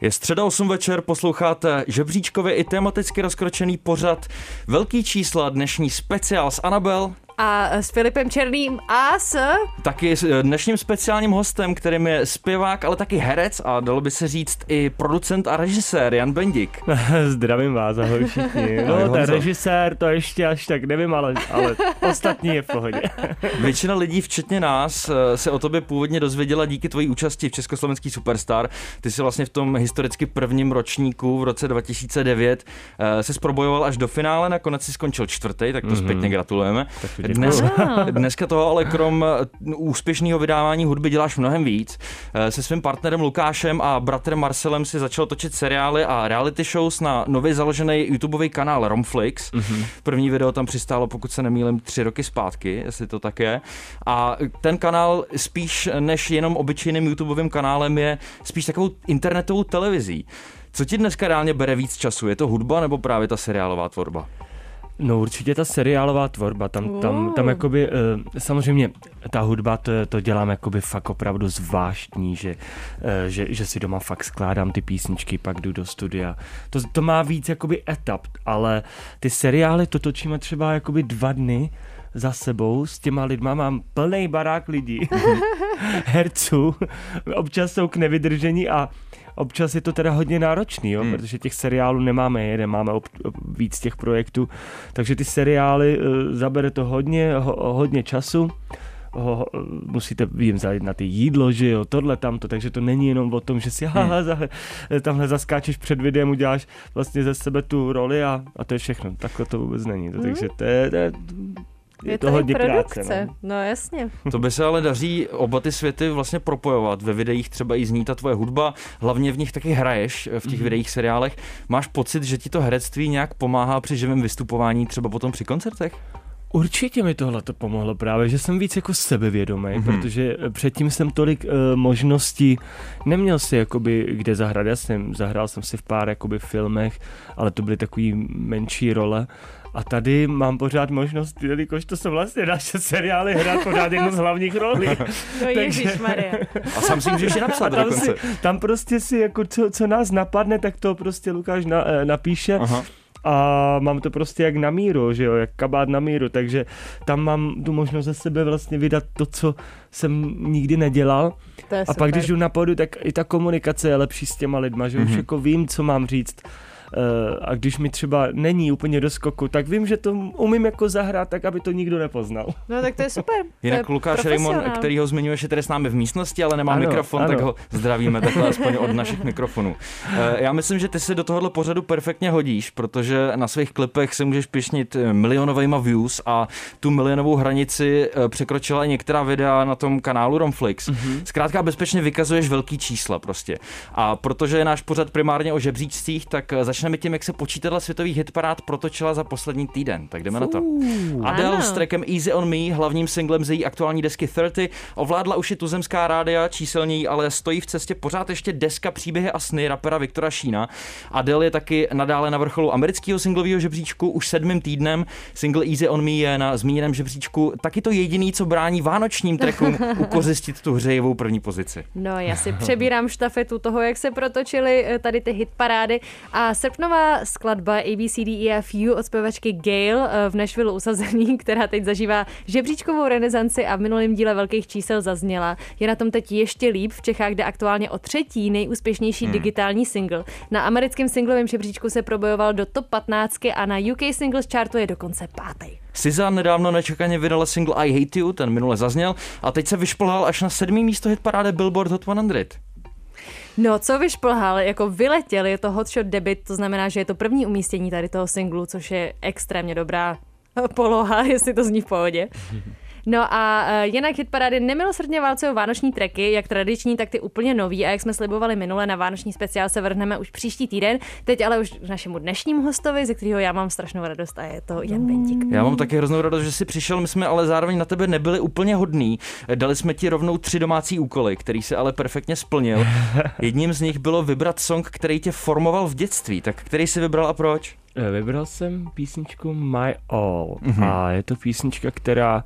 Je středa 8 večer, posloucháte žebříčkově i tematicky rozkročený pořad. Velký čísla, dnešní speciál s Anabel a s Filipem Černým a s... Taky s eh, dnešním speciálním hostem, kterým je zpěvák, ale taky herec a dalo by se říct i producent a režisér Jan Bendik. Zdravím vás, ahoj všichni. No, ten režisér to ještě až tak nevím, ale, ale ostatní je v pohodě. Většina lidí, včetně nás, eh, se o tobě původně dozvěděla díky tvojí účasti v Československý Superstar. Ty jsi vlastně v tom historicky prvním ročníku v roce 2009 eh, se zprobojoval až do finále, nakonec si skončil čtvrtý, tak to mm-hmm. zpětně gratulujeme. Tak dnes, dneska toho ale krom eh, úspěšného vydávání hudby děláš mnohem víc. Eh, se svým partnerem Lukášem a bratrem Marcelem si začal točit seriály a reality shows na nově založený YouTubeový kanál Romflix. Mm-hmm. První video tam přistálo, pokud se nemýlím, tři roky zpátky, jestli to tak je. A ten kanál spíš než jenom obyčejným YouTubeovým kanálem je spíš takovou internetovou televizí. Co ti dneska reálně bere víc času? Je to hudba nebo právě ta seriálová tvorba? No určitě ta seriálová tvorba, tam, tam, tam jakoby, uh, samozřejmě ta hudba, to, to dělám jakoby fakt opravdu zvláštní, že, uh, že, že si doma fakt skládám ty písničky, pak jdu do studia. To, to má víc jakoby etap, ale ty seriály to točíme třeba jakoby dva dny, za sebou s těma lidma, mám plný barák lidí, herců, občas jsou k nevydržení a občas je to teda hodně náročný, jo, hmm. protože těch seriálů nemáme jeden, máme ob, ob, víc těch projektů, takže ty seriály uh, zabere to hodně, ho, hodně času ho, musíte jim zajít na ty jídlo, že jo, tohle, tamto, takže to není jenom o tom, že si haha, hmm. za, tamhle zaskáčeš před videem, uděláš vlastně ze sebe tu roli a, a to je všechno. Takhle to vůbec není. To, takže to je, to je je, je to, to hodně produkce. Práce, no. no jasně. To by se ale daří oba ty světy vlastně propojovat. Ve videích třeba i zní ta tvoje hudba, hlavně v nich taky hraješ v těch mm-hmm. videích, seriálech. Máš pocit, že ti to herectví nějak pomáhá při živém vystupování, třeba potom při koncertech? Určitě mi tohle to pomohlo právě, že jsem víc jako sebevědomý, mm-hmm. protože předtím jsem tolik uh, možností neměl si jakoby kde zahrát. Já jsem zahrál jsem si v pár jakoby filmech, ale to byly takový menší role a tady mám pořád možnost, jelikož to jsou vlastně naše seriály, hrát pořád jednu z hlavních rolí. No Maria. A sám si můžeš napsat tam, si, tam prostě si, jako co, co nás napadne, tak to prostě Lukáš na, eh, napíše. Aha a mám to prostě jak na míru, že jo, jak kabát na míru, takže tam mám tu možnost ze sebe vlastně vydat to, co jsem nikdy nedělal. a super. pak, když jdu na podu, tak i ta komunikace je lepší s těma lidma, že mm-hmm. už mhm. jako vím, co mám říct a když mi třeba není úplně do skoku, tak vím, že to umím jako zahrát tak, aby to nikdo nepoznal. No tak to je super. Jinak Lukáš Raymond, který ho zmiňuješ, je tady s námi v místnosti, ale nemá ano, mikrofon, ano. tak ho zdravíme takhle aspoň od našich mikrofonů. Eh, já myslím, že ty se do tohohle pořadu perfektně hodíš, protože na svých klipech se můžeš pišnit milionovými views a tu milionovou hranici eh, překročila i některá videa na tom kanálu Romflix. Mm-hmm. Zkrátka bezpečně vykazuješ velký čísla prostě. A protože je náš pořad primárně o žebříčcích, tak zač začneme tím, jak se počítadla světových hitparád protočila za poslední týden. Tak jdeme Fuh, na to. Adele ano. s trackem Easy on Me, hlavním singlem z její aktuální desky 30, ovládla už i tuzemská rádia, číselněji, ale stojí v cestě pořád ještě deska příběhy a sny rapera Viktora Šína. Adele je taky nadále na vrcholu amerického singlového žebříčku už sedmým týdnem. Single Easy on Me je na zmíněném žebříčku taky to jediný, co brání vánočním trackům ukořistit tu hřejivou první pozici. No, já si přebírám štafetu toho, jak se protočily eh, tady ty hitparády a se Srpnová skladba ABCDEFU od zpěvačky Gail eh, v Nashville usazený, která teď zažívá žebříčkovou renesanci a v minulém díle velkých čísel zazněla. Je na tom teď ještě líp. V Čechách jde aktuálně o třetí nejúspěšnější hmm. digitální single. Na americkém singlovém žebříčku se probojoval do top 15 a na UK Singles Chartu je dokonce pátý. SZA nedávno nečekaně vydala single I Hate You, ten minule zazněl a teď se vyšplhal až na sedmý místo hitparáde Billboard Hot 100. No, co vyšplhal, jako vyletěl, je to hotshot debit, to znamená, že je to první umístění tady toho singlu, což je extrémně dobrá poloha, jestli to zní v pohodě. No a uh, jinak hitparády nemilosrdně válcují vánoční treky, jak tradiční, tak ty úplně nový. A jak jsme slibovali minule, na vánoční speciál se vrhneme už příští týden. Teď ale už k našemu dnešnímu hostovi, ze kterého já mám strašnou radost a je to Jan Bentík. Já mám taky hroznou radost, že jsi přišel, my jsme ale zároveň na tebe nebyli úplně hodní. Dali jsme ti rovnou tři domácí úkoly, který se ale perfektně splnil. Jedním z nich bylo vybrat song, který tě formoval v dětství. Tak který jsi vybral a proč? Eh, vybral jsem písničku My All mm-hmm. a je to písnička, která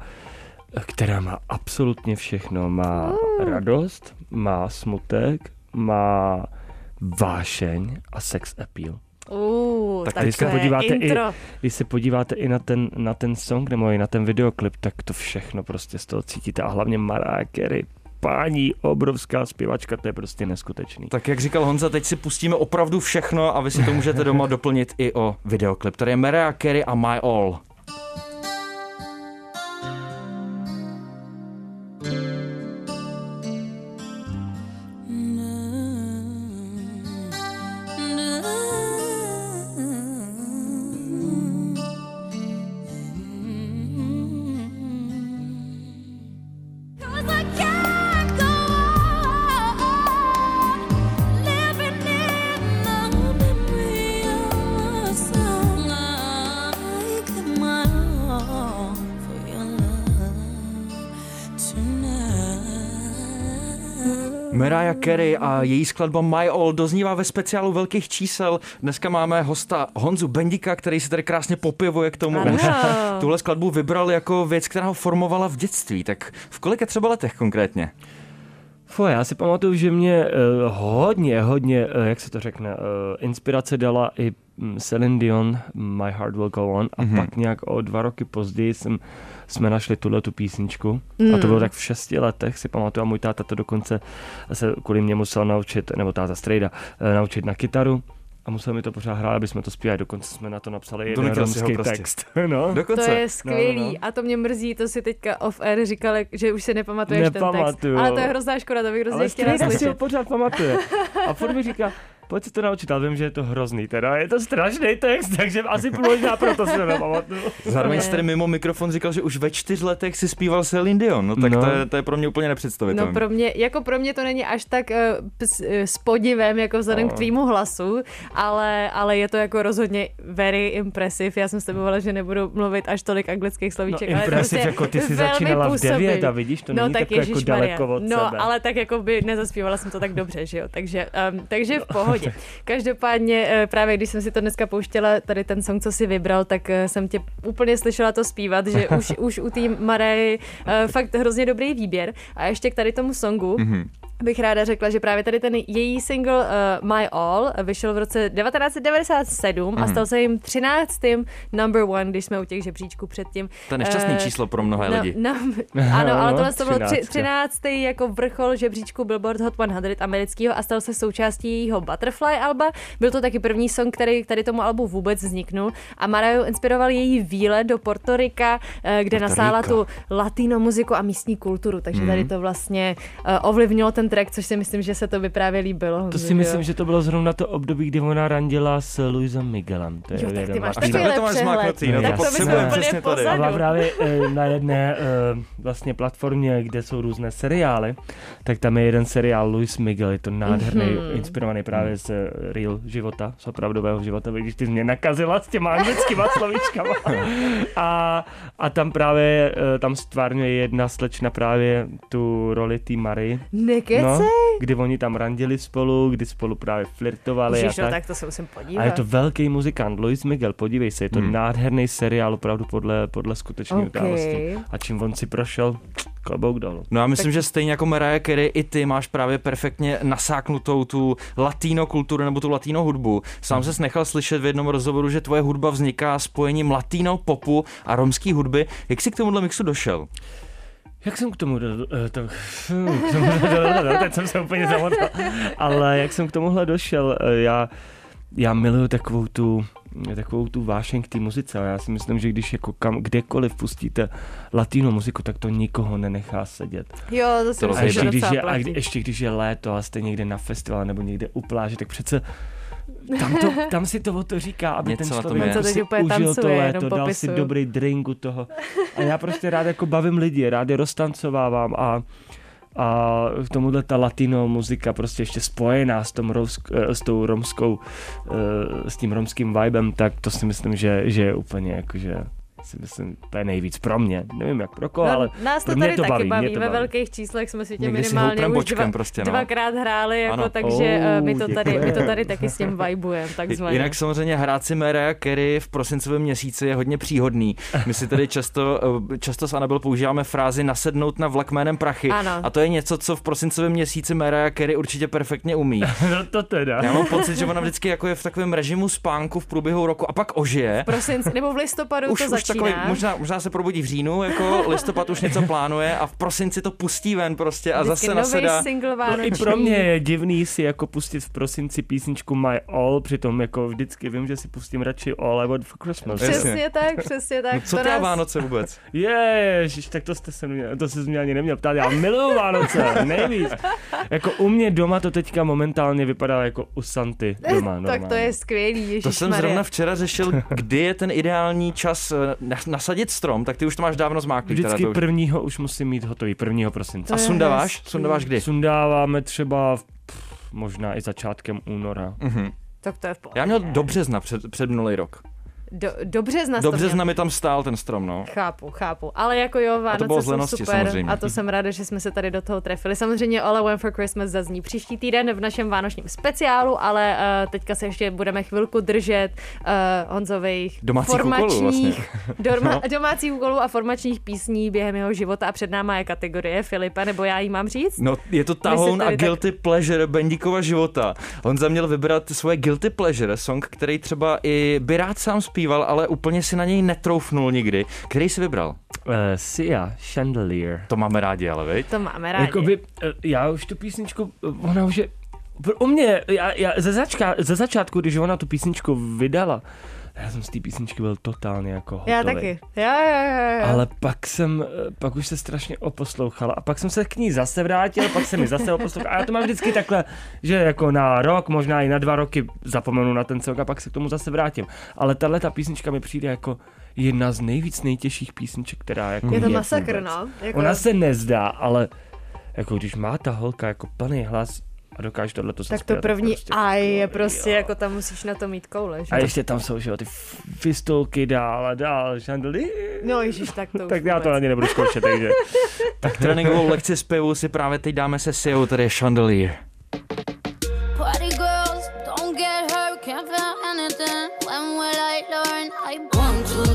která má absolutně všechno. Má mm. radost, má smutek, má vášeň a sex appeal. Uh, tak, tak když se podíváte intro. i, když se podíváte i na ten, na ten song nebo i na ten videoklip, tak to všechno prostě z toho cítíte a hlavně Mariah Carey, pání, obrovská zpěvačka, to je prostě neskutečný. Tak jak říkal Honza, teď si pustíme opravdu všechno a vy si to můžete doma doplnit i o videoklip. Tady je Mariah Carey a My All. Carey a její skladba My All doznívá ve speciálu velkých čísel. Dneska máme hosta Honzu Bendika, který se tady krásně popivuje k tomu. Už tuhle skladbu vybral jako věc, která ho formovala v dětství. Tak v kolika třeba letech konkrétně? Fo, já si pamatuju, že mě uh, hodně, hodně, uh, jak se to řekne, uh, inspirace dala i mm, Celine Dion, My Heart Will Go On a mm-hmm. pak nějak o dva roky později jsem jsme našli tuhle tu písničku. Mm. A to bylo mm. tak v šesti letech, si pamatuju, a můj táta to dokonce se kvůli mě musel naučit, nebo táta Strejda, eh, naučit na kytaru a musel mi to pořád hrát, aby jsme to zpívali. Dokonce jsme na to napsali jeden romský prostě. text. no. Dokonce. To je skvělý. No, no, no. A to mě mrzí, to si teďka off-air říkal, že už si nepamatuješ Nepamatuju. ten text. Ale to je hrozná škoda, to bych hrozně chtěla slyšet. si ho pořád pamatuje. A furt mi říká, pojď se to naučit, ale vím, že je to hrozný, teda je to strašný text, takže asi možná proto se nepamatuju. Zároveň jste tady mimo mikrofon říkal, že už ve čtyř letech si zpíval Celine Dion, no tak no. To, je, to je pro mě úplně nepředstavitelné. No pro mě, jako pro mě to není až tak uh, s, uh, s podivem, jako vzhledem no. k tvýmu hlasu, ale, ale je to jako rozhodně very impressive. Já jsem s tebou že nebudu mluvit až tolik anglických slovíček. No, impressive, prostě jako ty jsi začínala v devět a vidíš, to no, není tak jako daleko od No, sebe. ale tak jako by nezaspívala jsem to tak dobře, že jo, takže, um, takže v pohodě pohodě. Každopádně eh, právě když jsem si to dneska pouštěla, tady ten song, co si vybral, tak eh, jsem tě úplně slyšela to zpívat, že už, už u té Marej eh, fakt hrozně dobrý výběr. A ještě k tady tomu songu, mm-hmm bych ráda řekla, že právě tady ten její single uh, My All vyšel v roce 1997 mm. a mhm. stal se jim 13. number one, když jsme u těch žebříčků předtím. To je nešťastný uh, číslo pro mnohé no, lidi. No, ano, ale tohle to bylo 13. jako vrchol žebříčku Billboard Hot 100 amerického a stal se součástí jejího Butterfly alba. Byl to taky první song, který tady tomu albu vůbec vzniknul a Mariah inspiroval její výlet do Porto Rika, uh, kde nasála tu latino muziku a místní kulturu, takže mm. tady to vlastně uh, ovlivnilo ten track, což si myslím, že se to by právě líbilo. To si myslím, jo. že to bylo zrovna to období, kdy ona randila s Luisem Miguelem. To je jo, tak ty máš takovýhle to máš zmáknutý, no, tak to bychom úplně pozadu. A právě eh, na jedné eh, vlastně platformě, kde jsou různé seriály, tak tam je jeden seriál Luis Miguel, je to nádherný, mm-hmm. inspirovaný právě z eh, real života, z opravdového života, vidíš, ty mě nakazila s těma anglickýma slovíčkama. a, a tam právě, tam stvárňuje jedna slečna právě tu roli té Marie. Nekec no, kdy oni tam randili spolu, kdy spolu právě flirtovali. Ježiš, a tak. tak to se musím podívat. A je to velký muzikant, Luis Miguel, podívej se, je to hmm. nádherný seriál opravdu podle, podle skutečné okay. události. A čím on si prošel, klobouk dolů. No a myslím, tak... že stejně jako Mariah Carey, i ty máš právě perfektně nasáknutou tu latino kulturu nebo tu latino hudbu. Sám hmm. se nechal slyšet v jednom rozhovoru, že tvoje hudba vzniká spojením latino popu a romské hudby. Jak jsi k tomuhle mixu došel? Jak jsem k tomu, do, eh, to, k tomu do, do, teď jsem se úplně zamotal, ale jak jsem k tomuhle došel, eh, já, já miluju takovou tu, takovou tu vášeň k té muzice. A já si myslím, že když jako kam, kdekoliv pustíte latino muziku, tak to nikoho nenechá sedět. Jo, to si a ještě, když je, a ještě když je léto a jste někde na festivalu nebo někde u pláže, tak přece tam, to, tam si to o to říká, aby Něco ten člověk. To si úplně užil to tancuje, léto, jenom dal si dobrý drink u toho. A já prostě rád jako bavím lidi, rád je roztancovávám a a k tomuhle ta latino muzika prostě ještě spojená s, tom rovsk, eh, s tou romskou, eh, s tím romským vibem, tak to si myslím, že, že je úplně jakože si myslím, to je nejvíc pro mě. Nevím jak pro koho, No, ale nás to pro mě tady to taky baví, baví. mě to Ve baví. velkých číslech jsme si tě Někdy si minimálně houpnem už dva, prostě, no. dvakrát hráli, jako, Ano. takže Oh, eh, my, to tady, my to tady taky s tím vibujeme, takzvaně. Jinak samozřejmě hrát si Mariah Carey v prosincovém měsíci je hodně příhodný. My si tady často, eh, často s Anabel používáme frázi nasednout na vlak jménem prachy. Ano. A to je něco, co v prosincovém měsíci Mariah Carey určitě perfektně umí. no to teda. Já mám pocit, že ona vždycky jako je v takovém režimu spánku v průběhu roku a pak ožije. prosinci, nebo v listopadu Už, to už začíná. Takový, možná, možná se probudí v říjnu, jako listopad už něco plánuje a v prosinci to pustí ven prostě a Vždycky zase nový nasedá. single No. I pro mě je divný si jako pustit v prosinci písničku My All, přitom jako vždycky vím, že si pustím radši All I Want for Christmas. Jasně. Přesně tak, přesně tak. No, co to nás- Vánoce vůbec? Ježiš, tak to jste se mě, to se mě ani neměl ptát, já miluju Vánoce, nejvíc. Jako u mě doma to teďka momentálně vypadá jako u Santy doma. Tak to normálně. je skvělý, To jsem zrovna včera řešil, kdy je ten ideální čas eh, nasadit strom, tak ty už to máš dávno zmáklý. teda Vždycky už. prvního už musím mít hotový, prvního prosince. A sundáváš? hezký. Sundáváš kdy? Sundáváme třeba v, pff, možná i začátkem února. Mhm. Tak to je v pohodě. Já měl do března před, před minulý rok. Do, do března jsi Do to měl. března mi tam stál ten strom, no. Chápu, chápu. Ale jako jo, Vánoce bylo z jsou lenosti, super samozřejmě. a to jsem ráda, že jsme se tady do toho trefili. Samozřejmě All I Want for Christmas zazní příští týden v našem vánočním speciálu, ale uh, teďka se ještě budeme chvilku držet uh, Honzových Domácích úkolů formačních, dorma, No. domácích úkolů a formačních písní během jeho života a před náma je kategorie Filipa, nebo já jí mám říct? No, je to tahoun a tady tak- guilty pleasure Bendíkova života. On měl vybrat svoje guilty pleasure, song, který třeba i by rád sám zpíval, ale úplně si na něj netroufnul nikdy. Který jsi vybral? Uh, Sia, Chandelier. To máme rádi, ale viď? To máme rádi. Jakoby, eh, já už tu písničku, eh, ona už je, pro- u mě, já, já ze, začka, ze začátku, když ona tu písničku vydala, já jsem z té písničky byl totálně jako hotový. já taky. Jo, jo, jo, jo. Ale pak jsem, eh, pak už se strašně oposlouchal a pak jsem se k ní zase vrátil, pak jsem mi zase oposlouchal a já to mám vždycky takhle, že jako na rok, možná i na dva roky zapomenu na ten song a pak se k tomu zase vrátím. Ale tahle ta písnička mi přijde jako jedna z nejvíc nejtěžších písniček, která jako je to masakr, no. Jako, Ona se nezdá, ale jako když má ta holka jako plný hlas a dokáže tohle to tak to první a je prostě jako tam musíš na to mít koule, že? A ještě tam jsou, že jo, ty fistulky dál a dál, chandelier. No ježiš, tak to Tak já to ani nebudu zkoušet, takže. Tak tréninkovou lekci zpěvu si právě teď dáme se Siou, tady je Chandelier. Party girls, don't get hurt, can't feel anything. When will I learn? I one, two,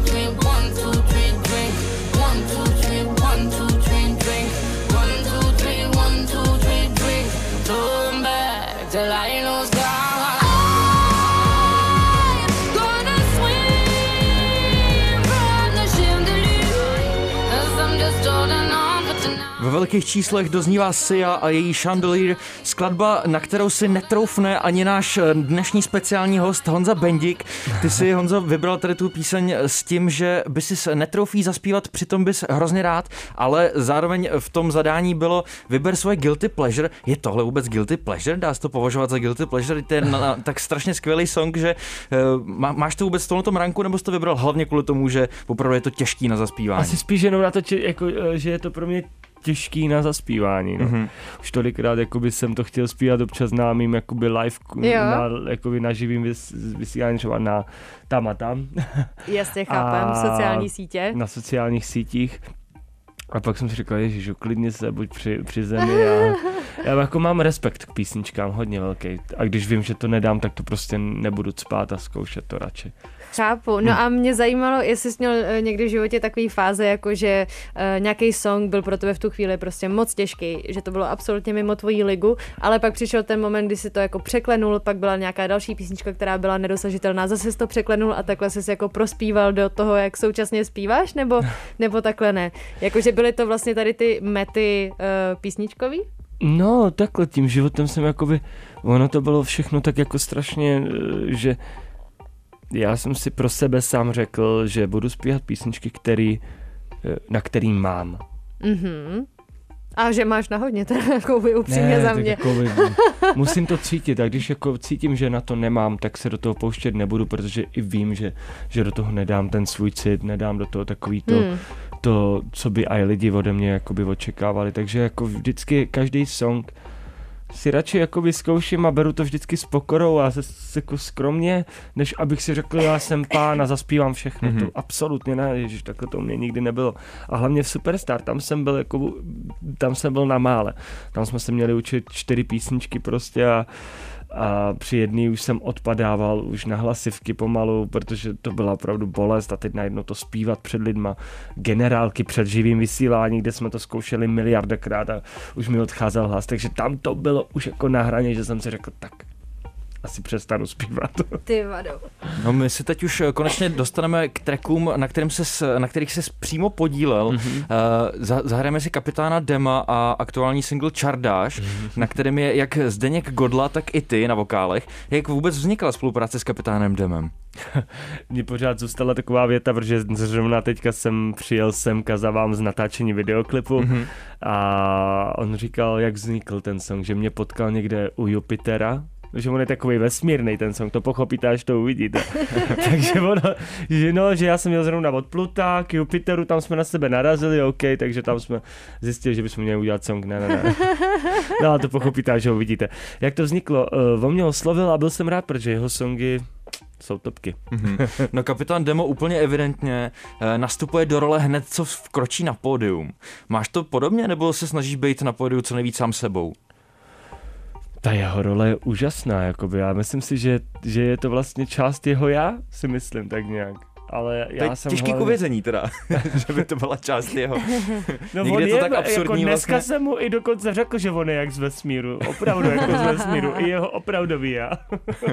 velkých číslech doznívá Sia a její Chandelier, skladba, na kterou si netroufne ani náš eh, dnešní speciální host Honza Bendik. Ty si, Honzo, vybral tady tu píseň s tím, že by si netroufí zaspívat, přitom bys hrozně rád, ale zároveň v tom zadání bylo vyber svoje guilty pleasure. Je tohle vůbec guilty pleasure? Dá se to považovat za guilty pleasure? To je na, tak strašně skvělý song, že uh, má, máš to vůbec v tomto ranku, nebo jsi to vybral hlavně kvůli tomu, že opravdu je to těžký na zaspívání? Asi spíš jenom na to, či, jako, eh, že je to pro mě těžký na zaspívání. No. Mhm. Mm-hmm. Už tolikrát jakoby, jsem to chtěl zpívat občas známým jakoby live k- Jo. na, jakoby, na živým vys, vysílání třeba na tam a tam, Jasně, chápem, A- sociální sítě. na sociálních sítích. A pak jsem si říkal, ježiš, klidně se, buď při, při zemi. A, já jako mám respekt k písničkám, hodně velký. A když vím, že to nedám, tak to prostě nebudu spát a zkoušet to radši. Chápu. No a mě zajímalo, jestli jsi měl eh, někdy v životě takový fáze, jako že uh, nějaký song byl pro tebe v tu chvíli prostě moc těžký, že to bylo absolutně mimo tvoji ligu, ale pak přišel ten moment, kdy si to jako překlenul, pak byla nějaká další písnička, která byla nedosažitelná, zase jsi to překlenul a takhle jsi jako prospíval do toho, jak současně zpíváš, nebo, nebo takhle ne. Jakože byly to vlastně tady ty mety uh, písničkový? No, takhle tím životem jsem jakoby, ono to bylo všechno tak jako strašně, eh, že já jsem si pro sebe sám řekl, že budu zpívat písničky, který, eh, na který mám. Mhm. A že máš na hodně, teda jako by upřímně ne, za mě. Jako by, musím to cítit a když jako cítím, že na to nemám, tak se do toho pouštět nebudu, protože i vím, že, že do toho nedám ten svůj cit, nedám do toho takový to, hmm. to co by i lidi ode mě jakoby očekávali. Takže jako vždycky každý song si radši jako vyzkouším a beru to vždycky s pokorou a se, jako skromně, než abych si řekl, já jsem pán a zaspívám všechno. Mm-hmm. To absolutně ne, ježiš, takhle to mě nikdy nebylo. A hlavně v Superstar, tam jsem byl jako, tam jsem byl na mále. Tam jsme se měli učit čtyři písničky prostě a a při jedný už jsem odpadával už na hlasivky pomalu, protože to byla opravdu bolest a teď najednou to zpívat před lidma, generálky před živým vysílání, kde jsme to zkoušeli miliardakrát a už mi odcházel hlas, takže tam to bylo už jako na hraně, že jsem si řekl, tak asi přestanu zpívat. Ty vado. No my se teď už eh, konečně dostaneme k trackům, na, kterým se, na kterých se přímo podílel. Mm-hmm. Uh, zahrajeme si kapitána Dema a aktuální single Čardáš, mm-hmm. na kterém je jak Zdeněk Godla, tak i ty na vokálech. Jak vůbec vznikla spolupráce s kapitánem Demem? Mně pořád zůstala taková věta, protože zrovna teďka jsem přijel semka za vám z natáčení videoklipu mm-hmm. a on říkal, jak vznikl ten song, že mě potkal někde u Jupitera, že on je takový vesmírný ten song, to pochopíte, až to uvidíte. takže ono, že no, že já jsem měl zrovna od Pluta k Jupiteru, tam jsme na sebe narazili, OK, takže tam jsme zjistili, že bychom měli udělat song, ne, ne, ne. No ale to pochopíte, až ho uvidíte. Jak to vzniklo? Uh, on mě oslovil a byl jsem rád, protože jeho songy jsou topky. Mm-hmm. No kapitán Demo úplně evidentně eh, nastupuje do role hned, co vkročí na pódium. Máš to podobně, nebo se snažíš být na pódiu co nejvíc sám sebou? Ta jeho role je úžasná, jakoby. Já myslím si, že, že je to vlastně část jeho já, si myslím tak nějak. Ale já to jsem těžký hlavně... kuvězení teda, že by to byla část jeho. No Někdy on je to tak absurdní jako dneska vlastně. jsem mu i dokonce řekl, že on je jak z vesmíru. Opravdu jako z vesmíru. I jeho opravdový já.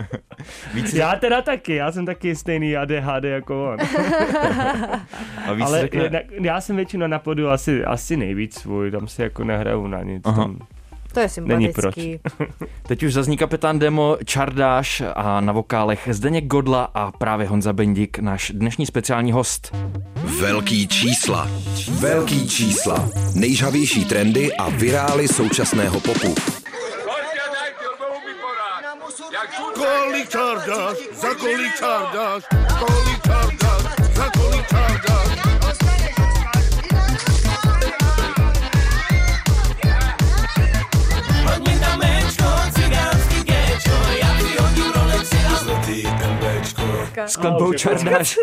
Víc já teda taky, já jsem taky stejný ADHD jako on. A víc Ale řekne... já jsem většinou na podu asi, asi nejvíc svůj, tam si jako nehraju na nic. Aha. Tam to je sympatický. Teď už zazní kapitán Demo, Čardáš a na vokálech Zdeněk Godla a právě Honza Bendik, náš dnešní speciální host. Velký čísla. Velký čísla. Nejžavější trendy a virály současného popu. Kolik čardáš, za kolik čardáš, kolik čardáš, Skladbou Čardáš,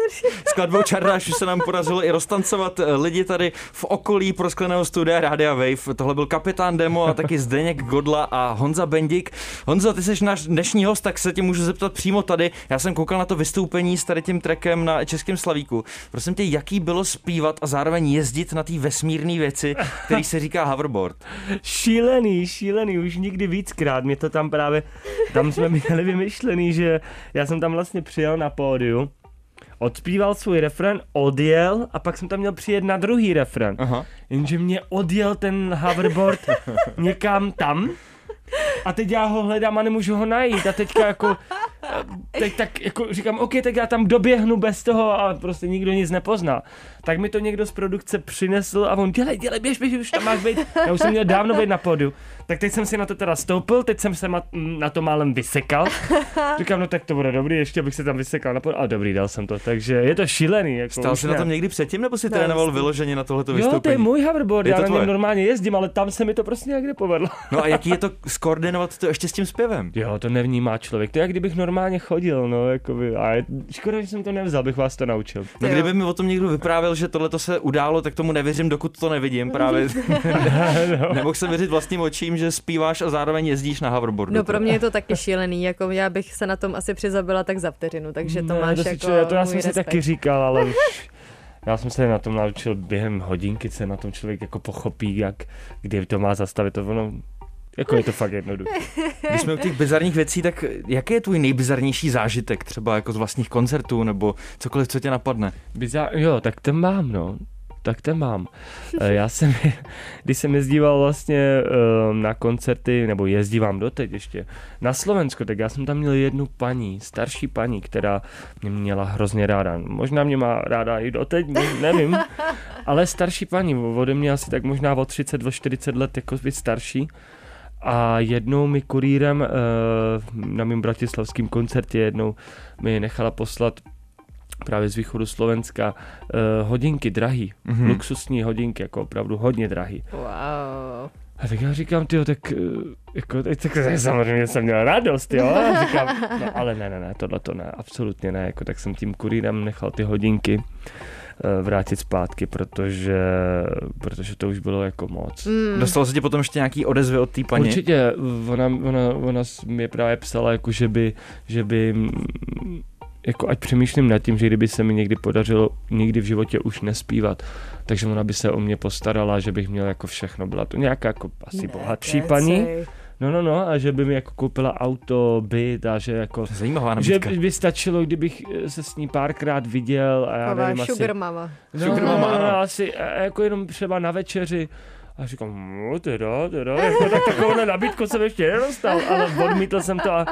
skladbou Čardáš už se nám podařilo i roztancovat eh, lidi tady v okolí proskleného studia Rádia Wave. Tohle byl kapitán Demo a taky Zdeněk Godla a Honza Bendik. Honza, ty jsi náš dnešní host, tak se tě můžu zeptat přímo tady. Já jsem koukal na to vystoupení s tady tím trekem na Českém Slavíku. Prosím tě, jaký bylo zpívat a zároveň jezdit na té vesmírné věci, který se říká hoverboard? Šílený, šílený, už nikdy víckrát. Mě to tam právě, tam jsme měli vymyšlený, že já jsem tam vlastně přijel na pódiu, odspíval svůj refren, odjel a pak jsem tam měl přijet na druhý refren. Aha. Jenže mě odjel ten hoverboard někam tam a teď já ho hledám a nemůžu ho najít a teďka jako teď tak jako říkám, OK, tak já tam doběhnu bez toho a prostě nikdo nic nepozná. Tak mi to někdo z produkce přinesl a on, dělej, dělej, běž, běž, už tam máš být. Já už jsem měl dávno být na podu. Tak teď jsem si na to teda stoupil, teď jsem se na to málem vysekal. Říkám, no tak to bude dobrý, ještě bych se tam vysekal na podu. A dobrý, dal jsem to, takže je to šílený. Jako Stál jsi na tom někdy předtím, nebo si ne, trénoval vyloženě na tohleto vystoupení? Jo, to je můj hoverboard, je já na něm normálně jezdím, ale tam se mi to prostě nějak nepovedlo. No a jaký je to skoordinovat to ještě s tím zpěvem? Jo, to nevnímá člověk. To je jak kdybych normálně chodil, no, jakoby. A je, škoda, že jsem to nevzal, bych vás to naučil. No, kdyby mi o tom někdo vyprávěl, že tohle se událo, tak tomu nevěřím, dokud to nevidím právě. no. Nemohl jsem věřit vlastním očím, že zpíváš a zároveň jezdíš na hoverboardu. No pro mě je to taky šílený, jako já bych se na tom asi přizabila tak za vteřinu, takže to ne, máš to jako čo, To já jsem respekt. si taky říkal, ale už já jsem se na tom naučil během hodinky, se na tom člověk jako pochopí, jak, kdy to má zastavit. To ono, jako je to fakt jednoduché. Když jsme u těch bizarních věcí, tak jaký je tvůj nejbizarnější zážitek, třeba jako z vlastních koncertů nebo cokoliv, co tě napadne? Bizar, jo, tak ten mám, no. Tak ten mám. Eh, já jsem, když jsem jezdíval vlastně eh, na koncerty, nebo jezdívám doteď ještě, na Slovensko, tak já jsem tam měl jednu paní, starší paní, která mě měla hrozně ráda. Možná mě má ráda i doteď, nevím, ale starší paní, ode mě asi tak možná o 30, o 40 let jako být starší. A jednou mi kurýrem na mém bratislavském koncertě jednou mi nechala poslat právě z východu Slovenska uh, hodinky drahý, mm-hmm. luxusní hodinky, jako opravdu hodně drahý. Wow. A tak já říkám, ty tak, eh, jako, tak samozřejmě jsem měl radost, jo, a říkám, no, ale ne, ne, ne, tohle to ne, absolutně ne, jako, tak jsem tím kurýrem nechal ty hodinky eh, vrátit zpátky, protože, protože to už bylo jako moc. Mm. Dostal se ti potom ještě nějaký odezvy od té paní? Určitě, ona, ona, ona mi právě psala, jako že by, že by jako ať přemýšlím nad tím, že kdyby se mi někdy podařilo nikdy v životě už nespívat, takže ona by se o mě postarala, že bych měl jako všechno. Byla to nějaká jako asi ne, bohatší paní. No, no, no, a že by mi jako koupila auto, byt a že jako... Zajímavá nabídka. Že by stačilo, kdybych se s ní párkrát viděl a já Ková nevím, sugar asi... mama. No, sugar mama, no, no, no, asi jako jenom třeba na večeři a říkám, no teda, teda, jako tak takovou nabídku jsem ještě nedostal, ale odmítl jsem to a,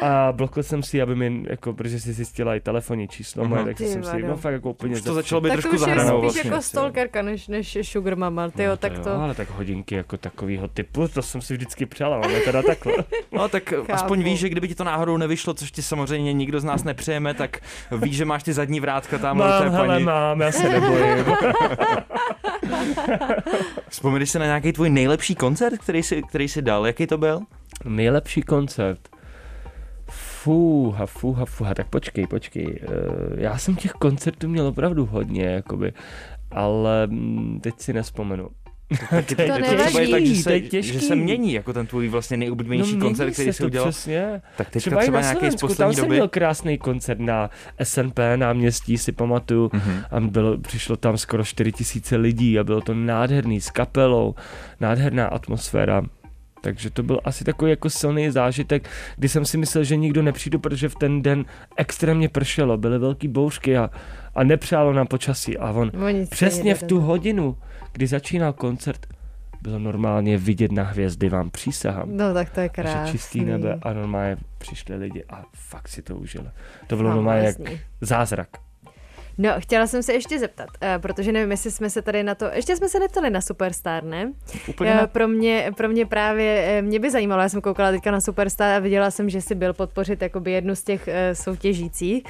a blokl jsem si, aby mi, jako, protože si zjistila i telefonní číslo moje, tak jsem si, no fakt jako úplně... Už to začalo být tak trošku zahranou vlastně. Tak jako stalkerka než, než sugar mama, tyjo, no, tak to... Jo, ale tak hodinky jako takového typu, to jsem si vždycky přál, ale teda takhle. No tak Chápu. aspoň víš, že kdyby ti to náhodou nevyšlo, což ti samozřejmě nikdo z nás nepřejeme, tak víš, že máš ty zadní vrátka tam. Mám, hele, paní. mám, já se nebojím. Vzpomeneš se na nějaký tvůj nejlepší koncert, který jsi, který jsi dal? Jaký to byl? Nejlepší koncert? Fúha, fúha, fúha, tak počkej, počkej. Eh, já jsem těch koncertů měl opravdu hodně, jakoby, ale mm, teď si nespomenu. To nevadí. tak, že se, že se mění jako ten tvůj vlastně nejoblíbenější no, koncert, který jsi udělal. Přesně. Tak teďka třeba, třeba nějaký z poslední tam doby. jsem měl krásný koncert na SNP náměstí, si pamatuju. Mm-hmm. A bylo, přišlo tam skoro 4 tisíce lidí a bylo to nádherný s kapelou, nádherná atmosféra. Takže to byl asi takový jako silný zážitek, kdy jsem si myslel, že nikdo nepřijde, protože v ten den extrémně pršelo, byly velké bouřky a, a nepřálo nám počasí. A on Oni přesně v tu hodinu, kdy začínal koncert, bylo normálně vidět na hvězdy, vám přísahám. No tak to je krásný. čistý nebe a normálně přišli lidi a fakt si to užili. To bylo normálně jak zázrak. No, chtěla jsem se ještě zeptat, uh, protože nevím, jestli jsme se tady na to, ještě jsme se neptali na Superstar, ne? Úplně uh, pro, mě, pro mě právě, uh, mě by zajímalo, já jsem koukala teďka na Superstar a viděla jsem, že si byl podpořit jakoby jednu z těch soutěžících.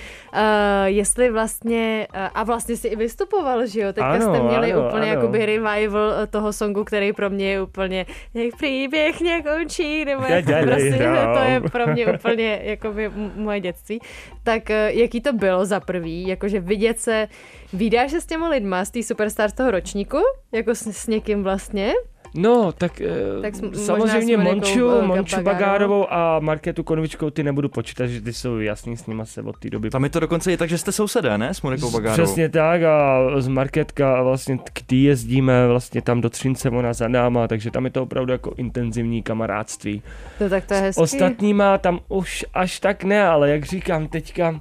Jestli vlastně, a vlastně si i vystupoval, že jo? Teďka ano, jste měli ano, úplně ano. jakoby revival toho songu, který pro mě je úplně, jak příběh nekončí, nebo jak, prostě, to je pro mě úplně jakoby moje dětství. Tak jaký to bylo za prvý, jakože vidět se, vydáš se s těma lidma z té Superstar z toho ročníku, jako s, s někým vlastně? No, tak, eh, tak samozřejmě Monču, Monču Bagárovou a Marketu Konvičkou ty nebudu počítat, že ty jsou jasný s nima se od té doby. Tam je to dokonce i tak, že jste sousedé, ne? S Monikou Bagárovou. Přesně tak a z Marketka a vlastně k tý jezdíme vlastně tam do Třince, ona za náma, takže tam je to opravdu jako intenzivní kamarádství. To tak to je hezký. S ostatníma tam už až tak ne, ale jak říkám teďka,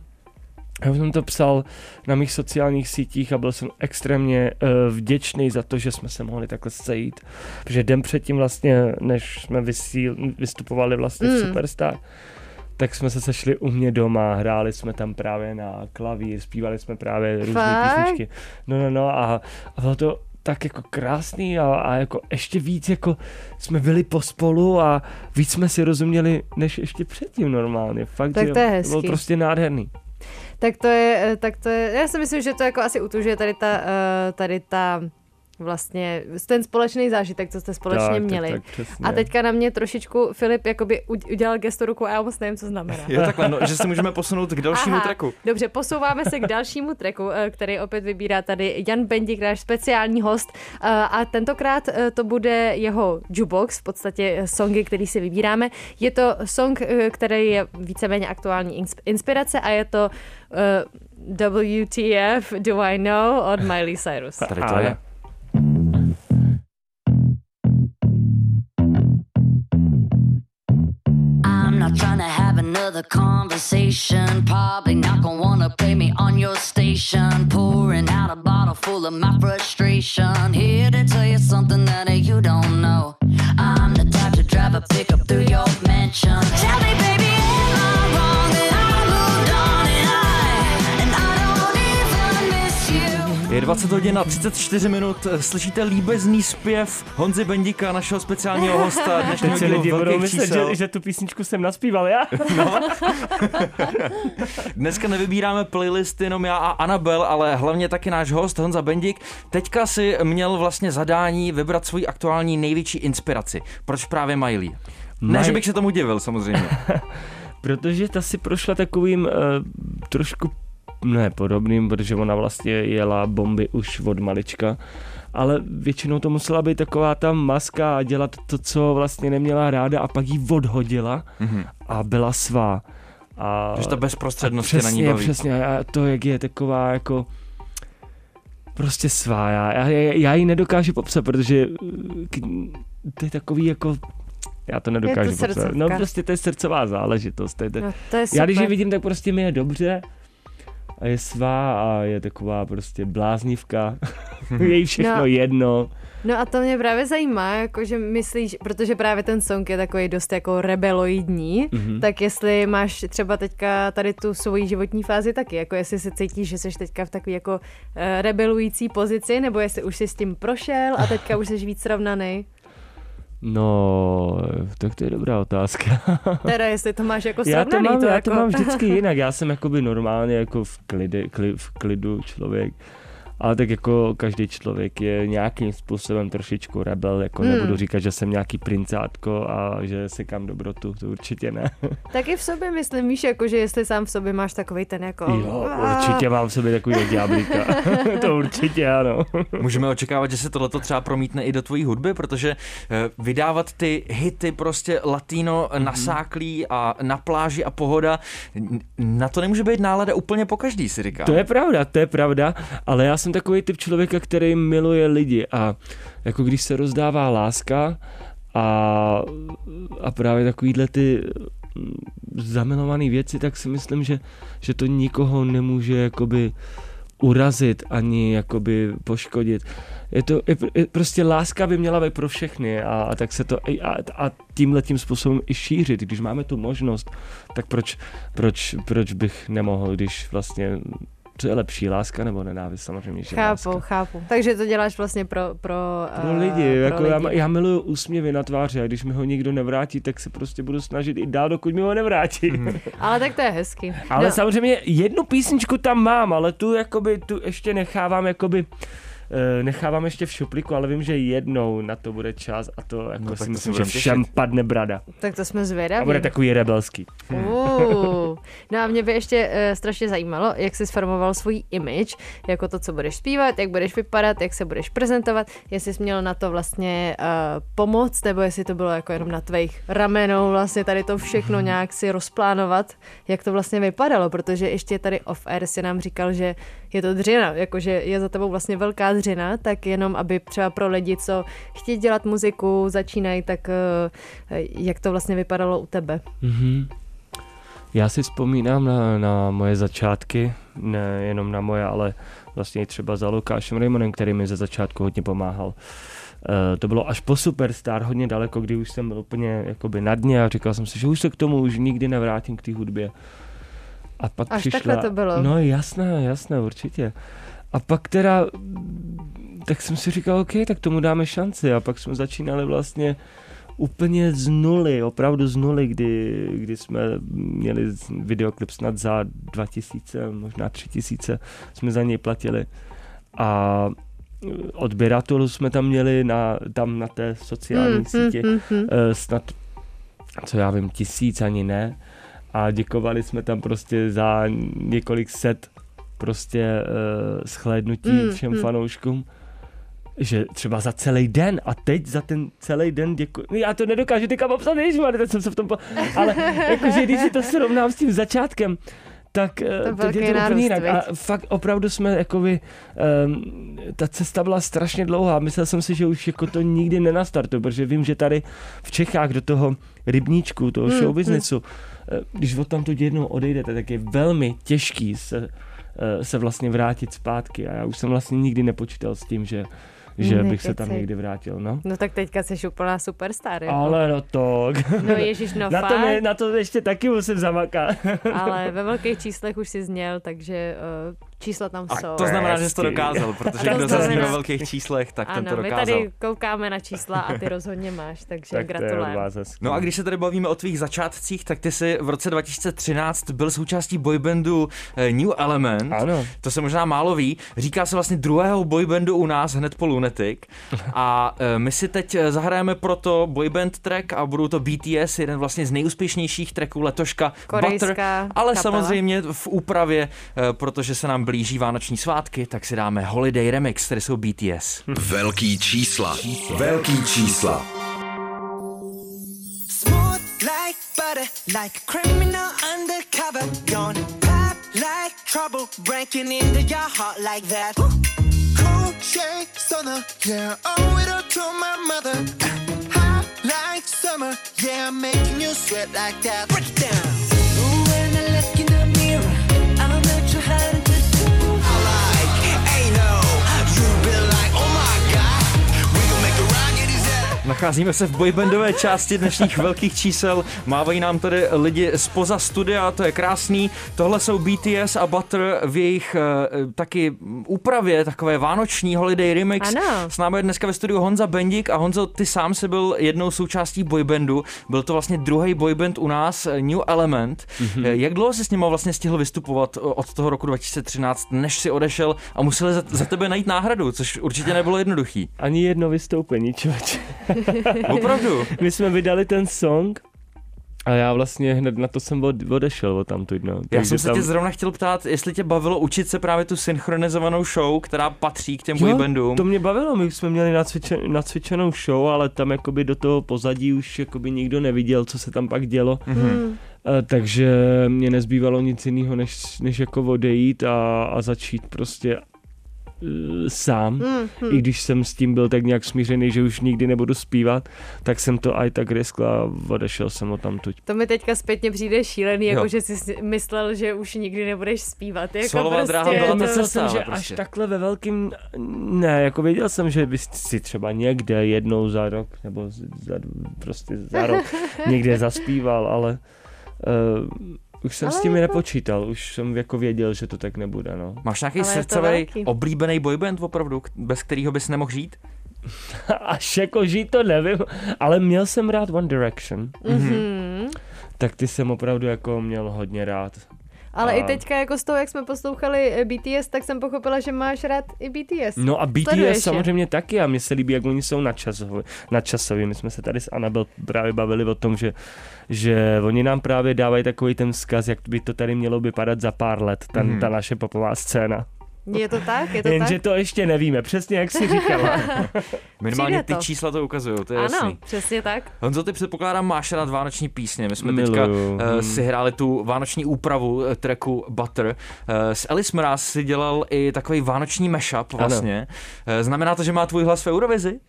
já jsem to psal na mých sociálních sítích a byl jsem extrémně uh, vděčný za to, že jsme se mohli takhle sejít. Protože den předtím vlastně, než jsme vysíl, vystupovali vlastně mm. v Superstar, tak jsme se sešli u mě doma, hráli jsme tam právě na klavír, zpívali jsme právě různé písničky. No, no, no a, a bylo to tak jako krásný a, a jako ještě víc jako jsme byli pospolu a víc jsme si rozuměli, než ještě předtím normálně. Fakt, tak to je hezký. bylo prostě nádherný tak to je, eh, tak to je, já si myslím, že to jako asi utužuje tady ta, eh, tady ta vlastně ten společný zážitek, co jste společně tak, měli. Tak, tak, a teďka na mě trošičku Filip jakoby udělal gesto ruku a já moc nevím, co znamená. Jo, takhle, no, že se můžeme posunout k dalšímu Aha, treku. Dobře, posouváme se k dalšímu treku, eh, který opět vybírá tady Jan Bendik, náš speciální host. A tentokrát to bude jeho jukebox, v podstatě songy, který si vybíráme. Je to song, který je víceméně aktuální inspirace a je to uh, WTF Do I Know od Miley Cyrus. Tady to je. The conversation. Probably not gonna wanna play me on your station. Pouring out a bottle full of my frustration. Here to tell you something that you don't know. I'm the type to drive a pickup through your mansion. Je 20 hodin a 34 minut, slyšíte líbezný zpěv Honzy Bendika, našeho speciálního hosta dnešního Teď lidi budou myslet, že, že tu písničku jsem naspíval já. Dneska nevybíráme playlisty jenom já a Anabel, ale hlavně taky náš host Honza Bendik. Teďka si měl vlastně zadání vybrat svoji aktuální největší inspiraci. Proč právě Miley? Ne, že bych se tomu divil, samozřejmě. Protože ta si prošla takovým uh, trošku ne podobným, protože ona vlastně jela bomby už od malička, ale většinou to musela být taková ta maska a dělat to, co vlastně neměla ráda a pak jí odhodila a byla svá. A Mhm. Že ta bezprostřednost přesně, na ní baví. Přesně, a to, jak je taková jako prostě svá. Já, já, já ji nedokážu popsat, protože uh, k- to je takový jako já to nedokážu popsat. srdcovka. No prostě to je srdcová záležitost. To je, to, No, to je super. já když ji vidím, tak prostě mi je dobře a je svá a je taková prostě bláznivka. je jí všechno No. jedno. No a to mě právě zajímá, jakože myslíš, protože právě ten song je takový dost jako rebeloidní, Mhm. mm-hmm. tak jestli máš třeba teďka tady tu svoji životní fázi taky, jako jestli se cítíš, že jsi teďka v takové jako uh, rebelující pozici, nebo jestli už jsi s tím prošel a teďka už jsi víc srovnaný. No, tak to je dobrá otázka. Teda jestli to máš jako já to srovnaný. mám, to já jako... to mám vždycky jinak. Já jsem jakoby normálně jako v, klide, kli, v klidu člověk. Ale tak jako každý člověk je nějakým způsobem trošičku rebel, jako Hmm. nebudu říkat, že jsem nějaký princátko a že se kam dobrotu, to určitě ne. Taky v sobě myslím, víš, jako, že jestli sám v sobě máš takový ten jako... Jo, určitě mám v sobě takový ďáblíka. to určitě ano. Můžeme očekávat, že se tohleto třeba promítne i do tvojí hudby, protože eh, vydávat ty hity prostě latino Mhm. nasáklý a na pláži a pohoda, na to nemůže být nálada úplně po každý, si říkám. To je pravda, to je pravda, ale já jsem takový typ člověka, který miluje lidi a jako když se rozdává láska a, a právě takovýhle ty zamilované věci, tak si myslím, že, že to nikoho nemůže jakoby urazit ani jakoby poškodit. Je to je, je, prostě láska by měla být pro všechny a, a tak se to a, a tímhle tím způsobem i šířit. Když máme tu možnost, tak proč, proč, proč bych nemohl, když vlastně co je lepší, láska nebo nenávist samozřejmě, že Chápu, láska. chápu. Takže to děláš vlastně pro... Pro, Pro eh, lidi, pro jako já, lidi. já miluju úsměvy na tváři a když mi ho nikdo nevrátí, tak se prostě budu snažit i dál, dokud mi ho nevrátí. Ale tak to je hezky. Ale no, samozřejmě jednu písničku tam mám, ale tu jakoby, tu ještě nechávám jakoby nechávám ještě v šuplíku, ale vím, že jednou na to bude čas a to jako No, si to myslím, se že všem těšit. padne brada. tak to jsme A zvědaví. bude takový rebelský. Uh. No a mě by ještě uh, strašně zajímalo, jak jsi sformoval svůj image, jako to, co budeš zpívat, jak budeš vypadat, jak se budeš prezentovat, jestli jsi měl na to vlastně uh, pomoc, nebo jestli to bylo jako jenom na tvých ramenou vlastně tady to všechno nějak si rozplánovat, jak to vlastně vypadalo, protože ještě tady off-air si nám říkal, že je to dřina, jakože je za tebou vlastně velká dřina, tak jenom aby třeba pro lidi, co chtějí dělat muziku, začínají, tak uh, jak to vlastně vypadalo u tebe. Mhm. Já si vzpomínám na, na moje začátky, ne jenom na moje, ale vlastně i třeba za Lukášem Raymonem, který mi ze začátku hodně pomáhal. Uh, to bylo až po Superstar, hodně daleko, kdy už jsem byl úplně jakoby na dně a říkal jsem si, že už se k tomu už nikdy nevrátím k té hudbě. A pak Až přišla... takhle to bylo. No jasné, jasné, určitě. A pak teda, tak jsem si říkal, OK, tak tomu dáme šanci. A pak jsme začínali vlastně úplně z nuly, opravdu z nuly, kdy, kdy jsme měli videoklip snad za 2000, možná 3000, jsme za něj platili. A odběratelů jsme tam měli na, tam na té sociální Hmm, síti hmm. eh, snad, co já vím, tisíc ani ne. A děkovali jsme tam prostě za několik set prostě uh, shlédnutí Mm, všem mm. fanouškům že třeba za celý den a teď za ten celý den děkuji. Já to nedokážu teďka popsat, ježišmarja, teď jsem se v tom po... Ale jakože když si to srovnám s tím začátkem, tak eh, to, je to úplně jinak. A fakt opravdu jsme jakoby, um, ta cesta byla strašně dlouhá. Myslel jsem si, že už jako to nikdy nenastartuje, protože vím, že tady v Čechách do toho rybníčku, toho Hmm, show businessu, eh, když od tam tu jednou odejdete, tak je velmi těžký se, eh, se vlastně vrátit zpátky a já už jsem vlastně nikdy nepočítal s tím, že že bych se tam někdy vrátil, no. No tak teďka jsi úplná superstar, jako. Ale no to. No ježiš, no na, to ne, na to ještě taky musím zamakat. Ale ve velkých číslech už si zněl, takže uh, čísla tam a jsou. to znamená, že jsi to dokázal, protože kdo zazní ve velkých číslech, tak ano, ten to dokázal. my tady koukáme na čísla a ty rozhodně máš, takže tak gratulujem. No a když se tady bavíme o tvých začátcích, tak ty jsi v roce 2013 byl součástí boybandu eh, New Element. Ano. To se možná málo ví. Říká se vlastně druhého boybandu u nás hned po Lunatic. A eh, my si teď eh, zahrajeme proto boyband track a budou to BTS, jeden vlastně z nejúspěšnějších tracků letoška Korejská Butter, ale kapela. samozřejmě v úpravě, protože se nám blíží vánoční svátky, tak si dáme Holiday Remix, které jsou BTS. Velký čísla. Velký čísla. Smooth like butter, like a criminal undercover. Gonna pop like trouble, breaking into your heart like that. Cool shade stunner, yeah, owe it all to my mother. Hot like summer, yeah, I'm making you sweat like that. Break it down. Nacházíme se v boybandové části dnešních velkých čísel. Mávají nám tady lidi spoza studia, to je krásný. Tohle jsou BTS a Butter v jejich uh, taky úpravě, takové vánoční holiday remix. Ano. S námi je dneska ve studiu Honza Bendik a Honzo, ty sám si byl jednou součástí boybandu. Byl to vlastně druhý boyband u nás, eh, New Element. Mm-hmm. Jak dlouho jsi s nimi vlastně stihl vystupovat od toho roku 2013, než si odešel a museli za, za tebe najít náhradu, což určitě nebylo jednoduchý. Ani jedno vystoupení, člověče. Opravdu. My jsme vydali ten song a já vlastně hned na to jsem od, odešel od tamtud, no. Já Takže jsem se tam... tě zrovna chtěl ptát, jestli tě bavilo učit se právě tu synchronizovanou show, která patří k těm Jo, boybandům. to mě bavilo, my už jsme měli nacvičen, nacvičenou show, ale tam jakoby do toho pozadí už jakoby nikdo neviděl, co se tam pak dělo. Hmm. E, takže mě nezbývalo nic jiného, než, než jako odejít a, a začít prostě sám. Hmm, I když jsem s tím byl tak nějak smířený, že už nikdy nebudu zpívat, tak jsem to aj tak riskl a odešel jsem o tamtud. To mi teďka zpětně přijde šílený, Jo. jako že jsi si myslel, že už nikdy nebudeš zpívat. Jako Solová prostě, dráha byla to- to Myslel jsem, že prostě. až takhle ve velkým, ne, jako věděl jsem, že bys si třeba někde jednou za rok, nebo za, prostě za rok někde zaspíval, ale uh, už jsem Ale s tím jako- nepočítal, už jsem jako věděl, že to tak nebude, no. Máš nějaký Ale srdcový oblíbený boyband opravdu, bez kterého bys nemohl žít? Až jako žít to nevím, ale měl jsem rád One Direction, Mhm. tak ty jsem opravdu jako měl hodně rád. Ale A- i teďka, jako z toho, jak jsme poslouchali eh, BTS, tak jsem pochopila, že máš rád i BTS. No a BTS Sleduješ je? samozřejmě taky a mně se líbí, jak oni jsou nadčasoví. nadčasoví. My jsme se tady s Anabel právě bavili o tom, že, že oni nám právě dávají takový ten vzkaz, jak by to tady mělo vypadat za pár let, ta, Mhm. ta naše popová scéna. Je to tak? Je to Jenže tak? to ještě nevíme, přesně jak si říkala. Minimálně ty čísla to ukazují, to je Ano, jasný. přesně tak. Honzo, ty předpokládám, máš rád vánoční písně. My jsme Miluju, teďka uh, si hráli tu vánoční úpravu uh, tracku Butter. Uh, s Alice Mraz si dělal i takový vánoční mashup vlastně. Uh, znamená to, že má tvůj hlas v Eurovizi?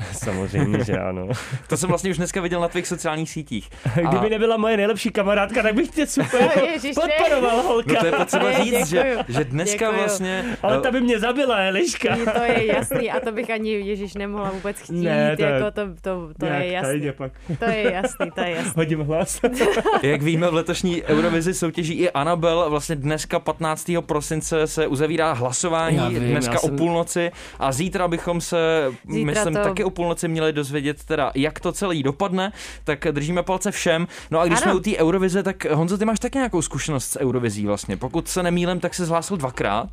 Samozřejmě, že ano. To jsem vlastně už dneska viděl na tvých sociálních sítích. Kdyby A- nebyla moje nejlepší kamarádka, tak bych tě super podporoval, holka. No to je potřeba Ne, říct, že, děkuju. že dneska Děkuju. vlastně... Ale uh, ta by mě zabila, Eliška. To je jasný a to bych ani Ježíš nemohla vůbec chtít, Ne, to je- jako to, to, to je jasný. pak. To je jasný, to je jasný. Hodím hlas. Jak víme, v letošní Eurovizi soutěží i Anabel. Vlastně dneska 15. prosince se uzavírá hlasování, Já vím, dneska já o jsem- půlnoci a zítra bychom se, Zítra myslím, to- taky o půlnoci měli dozvědět teda, jak to celý dopadne, tak držíme palce všem. No a když Ano. jsme u té Eurovize, tak Honzo, ty máš taky nějakou zkušenost s Eurovizí vlastně. Pokud se nemýlem, tak se zhlásil dvakrát.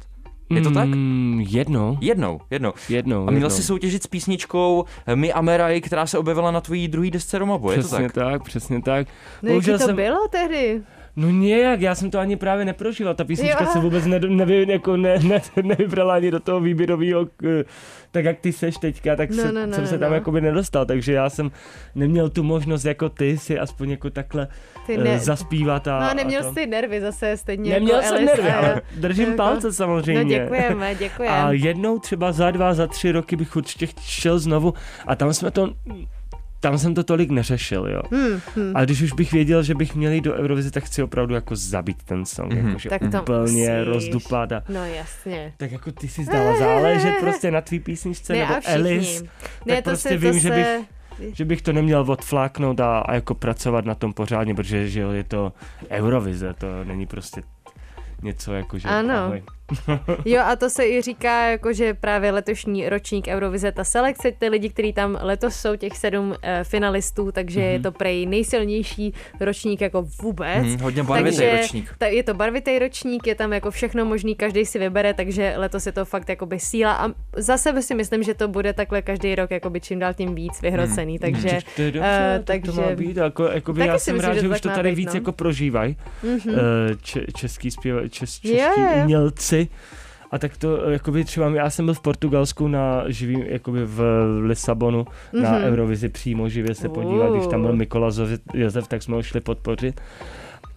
Je to tak? Mm, jednou. Jednou, jednou. Jednou. A měl jednou. jsi soutěžit s písničkou My Ameraj, která se objevila na tvojí druhý desce Romabu, je to Přesně tak? tak? přesně tak. No jaký Bohužel to jsem- bylo tehdy? No nějak, já jsem to ani právě neprožíval, ta písnička Jo. se vůbec ne, nevy, jako ne, ne, nevybrala ani do toho výběrového, k- tak jak ty seš teďka, tak No, se, no, no, jsem se no, tam no. jakoby nedostal, takže já jsem neměl tu možnost jako ty si aspoň jako takhle Ty ne, zaspívat a... No a neměl a to. jsi nervy zase stejně Neměl jako jsem Alice nervy, a- ale držím jako- palce samozřejmě. No děkujeme, A děkujeme. jednou třeba za dva, za tři roky bych určitě šel znovu a tam jsme to tam jsem to tolik neřešil, jo. Hmm, hmm. Ale když už bych věděl, že bych měl jít do Eurovize, tak chci opravdu jako zabít ten song, mm-hmm. jakože tak to úplně musíš. rozduplat a No jasně. tak jako ty si zdala záležet prostě na tvý písničce Ne, nebo a. Alice, Ne, tak to prostě se, vím, to že se... bych že bych to neměl odfláknout a, a jako pracovat na tom pořádně, protože že jo, je to Eurovize, to není prostě něco jako, že Ano. ahoj. Jo, a to se i říká, jako že právě letošní ročník Eurovize, ta selekce, ty lidi, kteří tam letos jsou, těch sedm uh, finalistů, takže Mhm. je to prej nejsilnější ročník jako vůbec. Hm, hodně barvitý takže ročník. Ta, je to barvitý ročník, je tam jako všechno možný, každý si vybere, takže letos je to fakt jakoby síla a za sebe si myslím, že to bude takhle každý rok jakoby čím dál tím víc vyhrocený, takže Vždyť to je dobře, tak takže to má být. Jako, jako by já si jsem myslím, rád, že že už to tady být, víc no. jako prožívají Mhm. eh, če, český zpěv, čes, Jo, čeští jo, umělci. A tak to, eh, jakoby třeba, já jsem byl v Portugalsku na živým, jakoby v Lisabonu na Mhm. Eurovizi přímo živě se podívat, když tam byl Mikola Josef, Josef, tak jsme ho šli podpořit.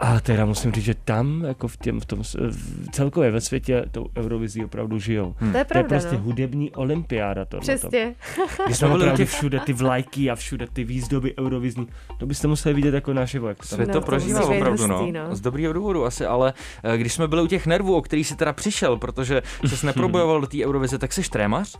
A teda musím říct, že tam, jako v, těm, v tom, v celkově ve světě, tou Eurovizí opravdu žijou. to je To je pravda, prostě no. hudební olympiáda. Tohle Přesně. Když jsme byli opravdu všude ty vlajky a všude ty výzdoby eurovizní, to byste museli vidět jako naživo. Jak to tam Svět No, to to prožívá opravdu, no. hustý, no. Z dobrýho důvodu asi, ale eh, když jsme byli u těch nervů, o který si teda přišel, protože jsi neprobojoval do té Eurovize, tak jsi trémař?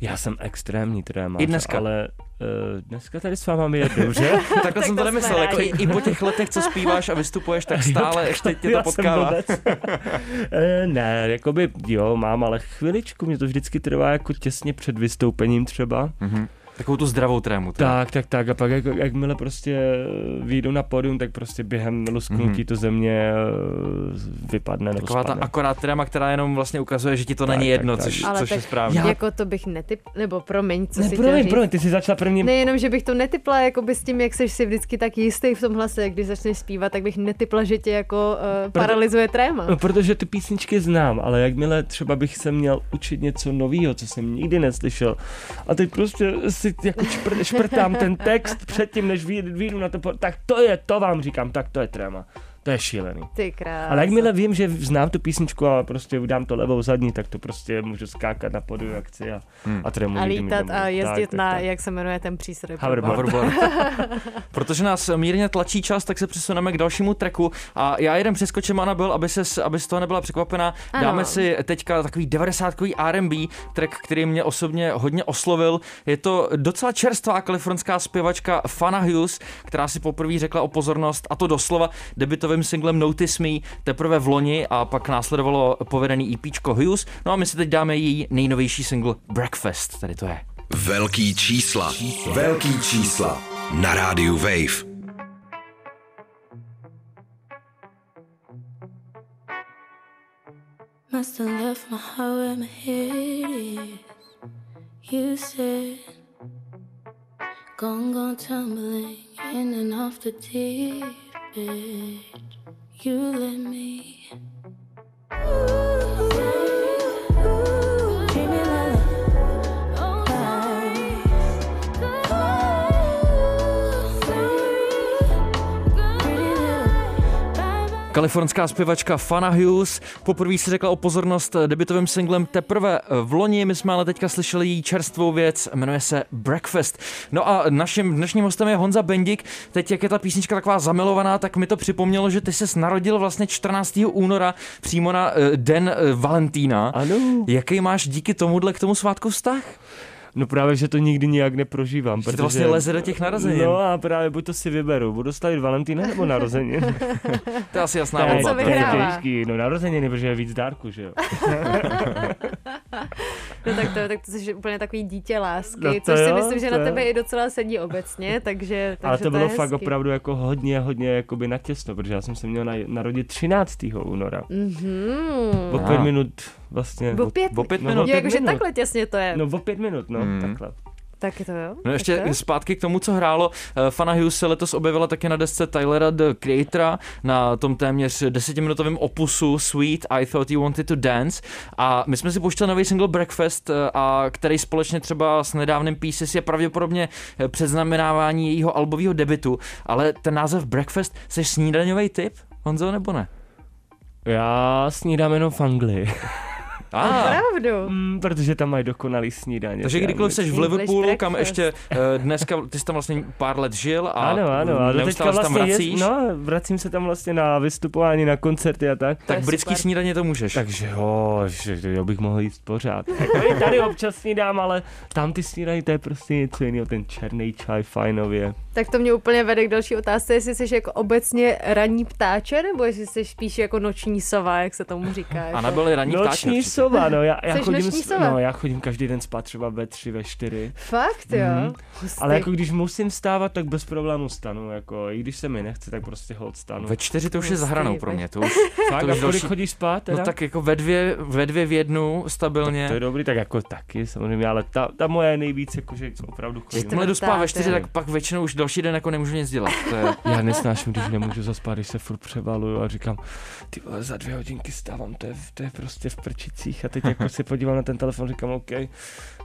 Já jsem extrémní trémář, I dneska. ale uh, dneska tady s váma je dobře. Takhle jsem to nemyslel, jako i, po těch letech, co zpíváš a vystupuješ, tak stále ještě tě to potkává. Eh, ne, jakoby jo, mám, ale chviličku, mě to vždycky trvá jako těsně před vystoupením třeba. Mhm. Takovou tu zdravou trému. teda. Tak, tak, tak. A pak jak, jakmile prostě vyjdu na pódium, tak prostě během lusknutí Mhm. to země eh, vypadne nebo Taková ta spadne. akorát tréma, která jenom vlastně ukazuje, že ti to Tak, není tak, jedno, tak. což, Ale což je tak správně. Já- Jako to bych netyp, nebo promiň, co Ne, si promiň, říct. promiň, ty jsi začala první Nejenom, že bych to netypla jako by s tím, jak jsi si vždycky tak jistý v tom hlase, jak když začneš zpívat, tak bych netypla, že tě jako uh, Proto- paralyzuje tréma. No, protože ty písničky znám, ale jakmile třeba bych se měl učit něco nového, co jsem nikdy neslyšel, a teď prostě si jako čpr, šprtám ten text předtím, než vyjdu, na to, tak to je, to vám říkám, tak to je tréma. To je šílený. Ty krás. Ale jakmile vím, že znám tu písničku a prostě dám to levou zadní, tak to prostě můžu skákat na podu, jak chci a, Hmm. a trému a lítat a jezdit Tak, na, tak. jak se jmenuje ten přístroj. Hoverboard. Hoverboard. Protože nás mírně tlačí čas, tak se přesuneme k dalšímu tracku a já jeden přeskočím, Anabel, aby, ses, aby z toho nebyla překvapená. Ano. Dáme si teďka takový 90 R&B track, který mě osobně hodně oslovil. Je to docela čerstvá kalifornská zpěvačka Fana Hughes, která si poprvé řekla o pozornost, a to doslova debitovým singlem Notice Me teprve v loni a pak následovalo povedený EPčko Hughes. No a my si teď dáme její nejnovější single Breakfast, tady to je. Velký čísla. Velký čísla. Na rádiu Wave. Must have left my heart where my head is. You said, gone, gone tumbling in and off the deep end. You let me. Treat Kalifornská zpěvačka Fana Hughes poprvé si řekla o pozornost debitovým singlem teprve v loni, my jsme ale teďka slyšeli její čerstvou věc, jmenuje se Breakfast. No a naším dnešním hostem je Honza Bendik. Teď, jak je ta písnička taková zamilovaná, tak mi to připomnělo, že ty se narodil vlastně 14. února přímo na eh, den eh, Valentína. Ano. Jaký máš díky tomuhle k tomu svátku vztah? No právě, že to nikdy nijak neprožívám. Že to vlastně leze do těch narozenin. No a právě buď to si vyberu, budu slavit Valentína nebo narozeniny. To je asi jasná Ne, volba. co to je těžký. No narozeniny, protože je víc dárku, že jo. No tak to, tak to jsi úplně takový dítě lásky, No to což si jo, myslím, že to na jo. tebe i docela sedí obecně, takže, takže Ale to je bylo fakt opravdu jako hodně, hodně jakoby natěsno, protože já jsem se měl na, narodit 13. února. Mhm. O Ah. pět minut vlastně. O pět, O pět No, minut. o jo, jakože takhle těsně to je. No o pět minut, no, Mm. takhle. Tak to jo. No ještě to zpátky k tomu, co hrálo. Eh, Fana Hughes se letos objevila také na desce Tylera The Creatora na tom téměř desetiminutovém opusu Sweet I Thought You Wanted to Dance a my jsme si pouštěli nový single Breakfast, eh, a který společně třeba s nedávným Pieces je pravděpodobně eh, předznamenávání jejího albového debitu, ale ten název Breakfast, jsi snídaňový typ, Honzo, nebo ne? Já snídám jenom v Anglii. Ah. Opravdu. Mm, protože tam mají dokonalý snídaně. Takže kdykoliv jsi v Liverpoolu, kam ještě uh, dneska, ty jsi tam vlastně pár let žil a ano, ano, a do neustále teďka se tam vlastně vracíš, Jest, no, vracím se tam vlastně na vystupování, na koncerty a tak. tak je britský super. snídaně to můžeš. Takže jo, že, že jo, bych mohl jíst pořád. Jako tady občas snídám, ale tam ty snídaní, to je prostě něco jiného, ten černý čaj fajnově. Tak to mě úplně vede k další otázce, jestli jsi jako obecně ranní ptáče, nebo jestli jsi spíš jako noční sova, jak se tomu říká. A Jako. nebyly ranní ptáče. Noční. Sova, no, já, já Jseš chodím, noční sova? no, já chodím každý den spát třeba ve tři, ve čtyři. Fakt, jo? Hustý. Ale jako když musím stávat, tak bez problému stanu, jako i když se mi nechce, tak prostě hod stanu. Ve čtyři to už je Hustý, za hranou veď. pro mě. To už, Fakt, to a už v kolik další- chodíš spát teda? no tak jako ve dvě, ve dvě v jednu stabilně. To je dobrý, tak jako taky samozřejmě, ale ta, ta moje je nejvíc, jakože opravdu chodím. Jakmile jdu spát ve čtyři, tak pak většinou už další den jako nemůžu nic dělat. To je, Já nesnáším, když nemůžu zaspat, když se furt převaluju a říkám, ty vole, za dvě hodinky stávám, to je, to je prostě v prčicích a teď jako si podívám na ten telefon, říkám, OK,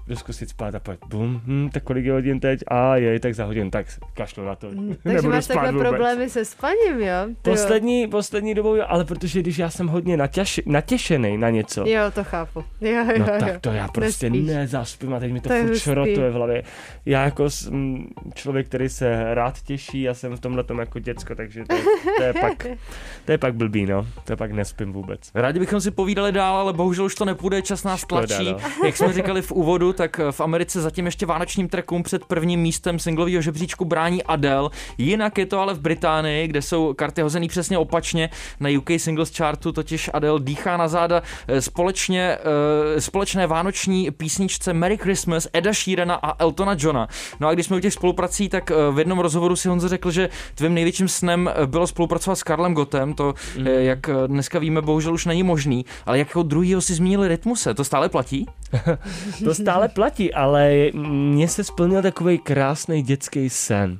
jdu zkusit spát a pak bum, hm, tak kolik je hodin teď? A jej, tak za hodin, tak kašlu na to. Mm, Takže máš takhle problémy se spaním, jo? Ty jo. Poslední, poslední dobou, jo, ale protože když já jsem hodně natěš, natěšený na něco, Jo, to chápu. Jo, jo, No jo. tak to já prostě Nespíš. nezaspím a teď mi to, To je furt šrotuje v hlavě. Já jako s- m, člověk, který se rád těší, já jsem v tomhle tom jako děcko, takže to, to, je pak, to je pak blbý, no. To je pak nespím vůbec. Rádi bychom si povídali dál, ale bohužel už to nepůjde, čas nás Škoda, tlačí. no. Jak jsme říkali v úvodu, tak v Americe zatím ještě vánočním trackům před prvním místem singlového žebříčku brání Adele. Jinak je to ale v Británii, kde jsou karty hozený přesně opačně. Na UK Singles Chartu totiž Adele dýchá na záda eh, společně, eh, společné vánoční písničce Merry Christmas Eda Sheerana a Eltona Johna. No a když jsme u těch spoluprací, tak eh, v jednom rozhovoru si Honzo řekl, že tvým největším snem eh, bylo spolupracovat s Karlem Gotem, to, eh, jak eh, dneska víme, bohužel už není možný, ale jako druhýho si zmínili Rytmuse, to stále platí? To stále platí, ale mně se splnil takový krásný dětský sen.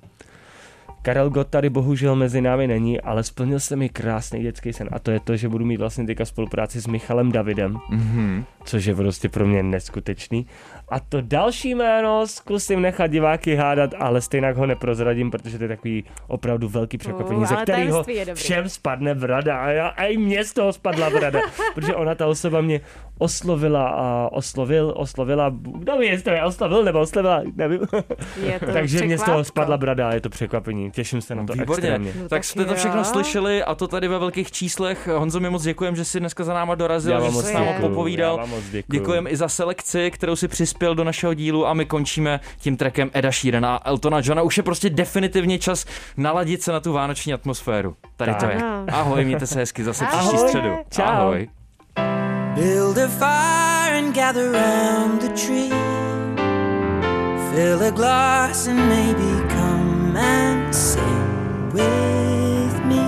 Karel Gott tady bohužel mezi námi není, ale splnil se mi krásný dětský sen a to je to, že budu mít vlastně teďka spolupráci s Michalem Davidem, Mhm. což je prostě pro mě neskutečný. A to další jméno zkusím nechat diváky hádat, ale stejně ho neprozradím, protože to je takový opravdu velký překvapení, Uh, ze kterého všem spadne brada a, já, a i mě z toho spadla brada, protože ona, ta osoba mě oslovila a oslovil, oslovila, kdo ví, jestli to je oslovil nebo oslovila, nevím. Je to Takže mě z toho spadla brada a je to překvapení, těším se na to Výborně. extrémně. No tak tak jste to jo. všechno slyšeli a to tady ve velkých číslech. Honzo, mi moc děkujem, že jsi dneska za náma dorazil, Já že vám jsi moc s náma popovídal. Děkujeme i za selekci, kterou si přispěl do našeho dílu a my končíme tím trackem Eda Sheerana a Eltona Johna. Už je prostě definitivně čas naladit se na tu vánoční atmosféru. Tady to je. Ahoj, mějte se hezky zase Ahoj. příští středu. Čau. Ahoj. Build a fire and gather round the tree. Fill a glass and maybe come and sing with me.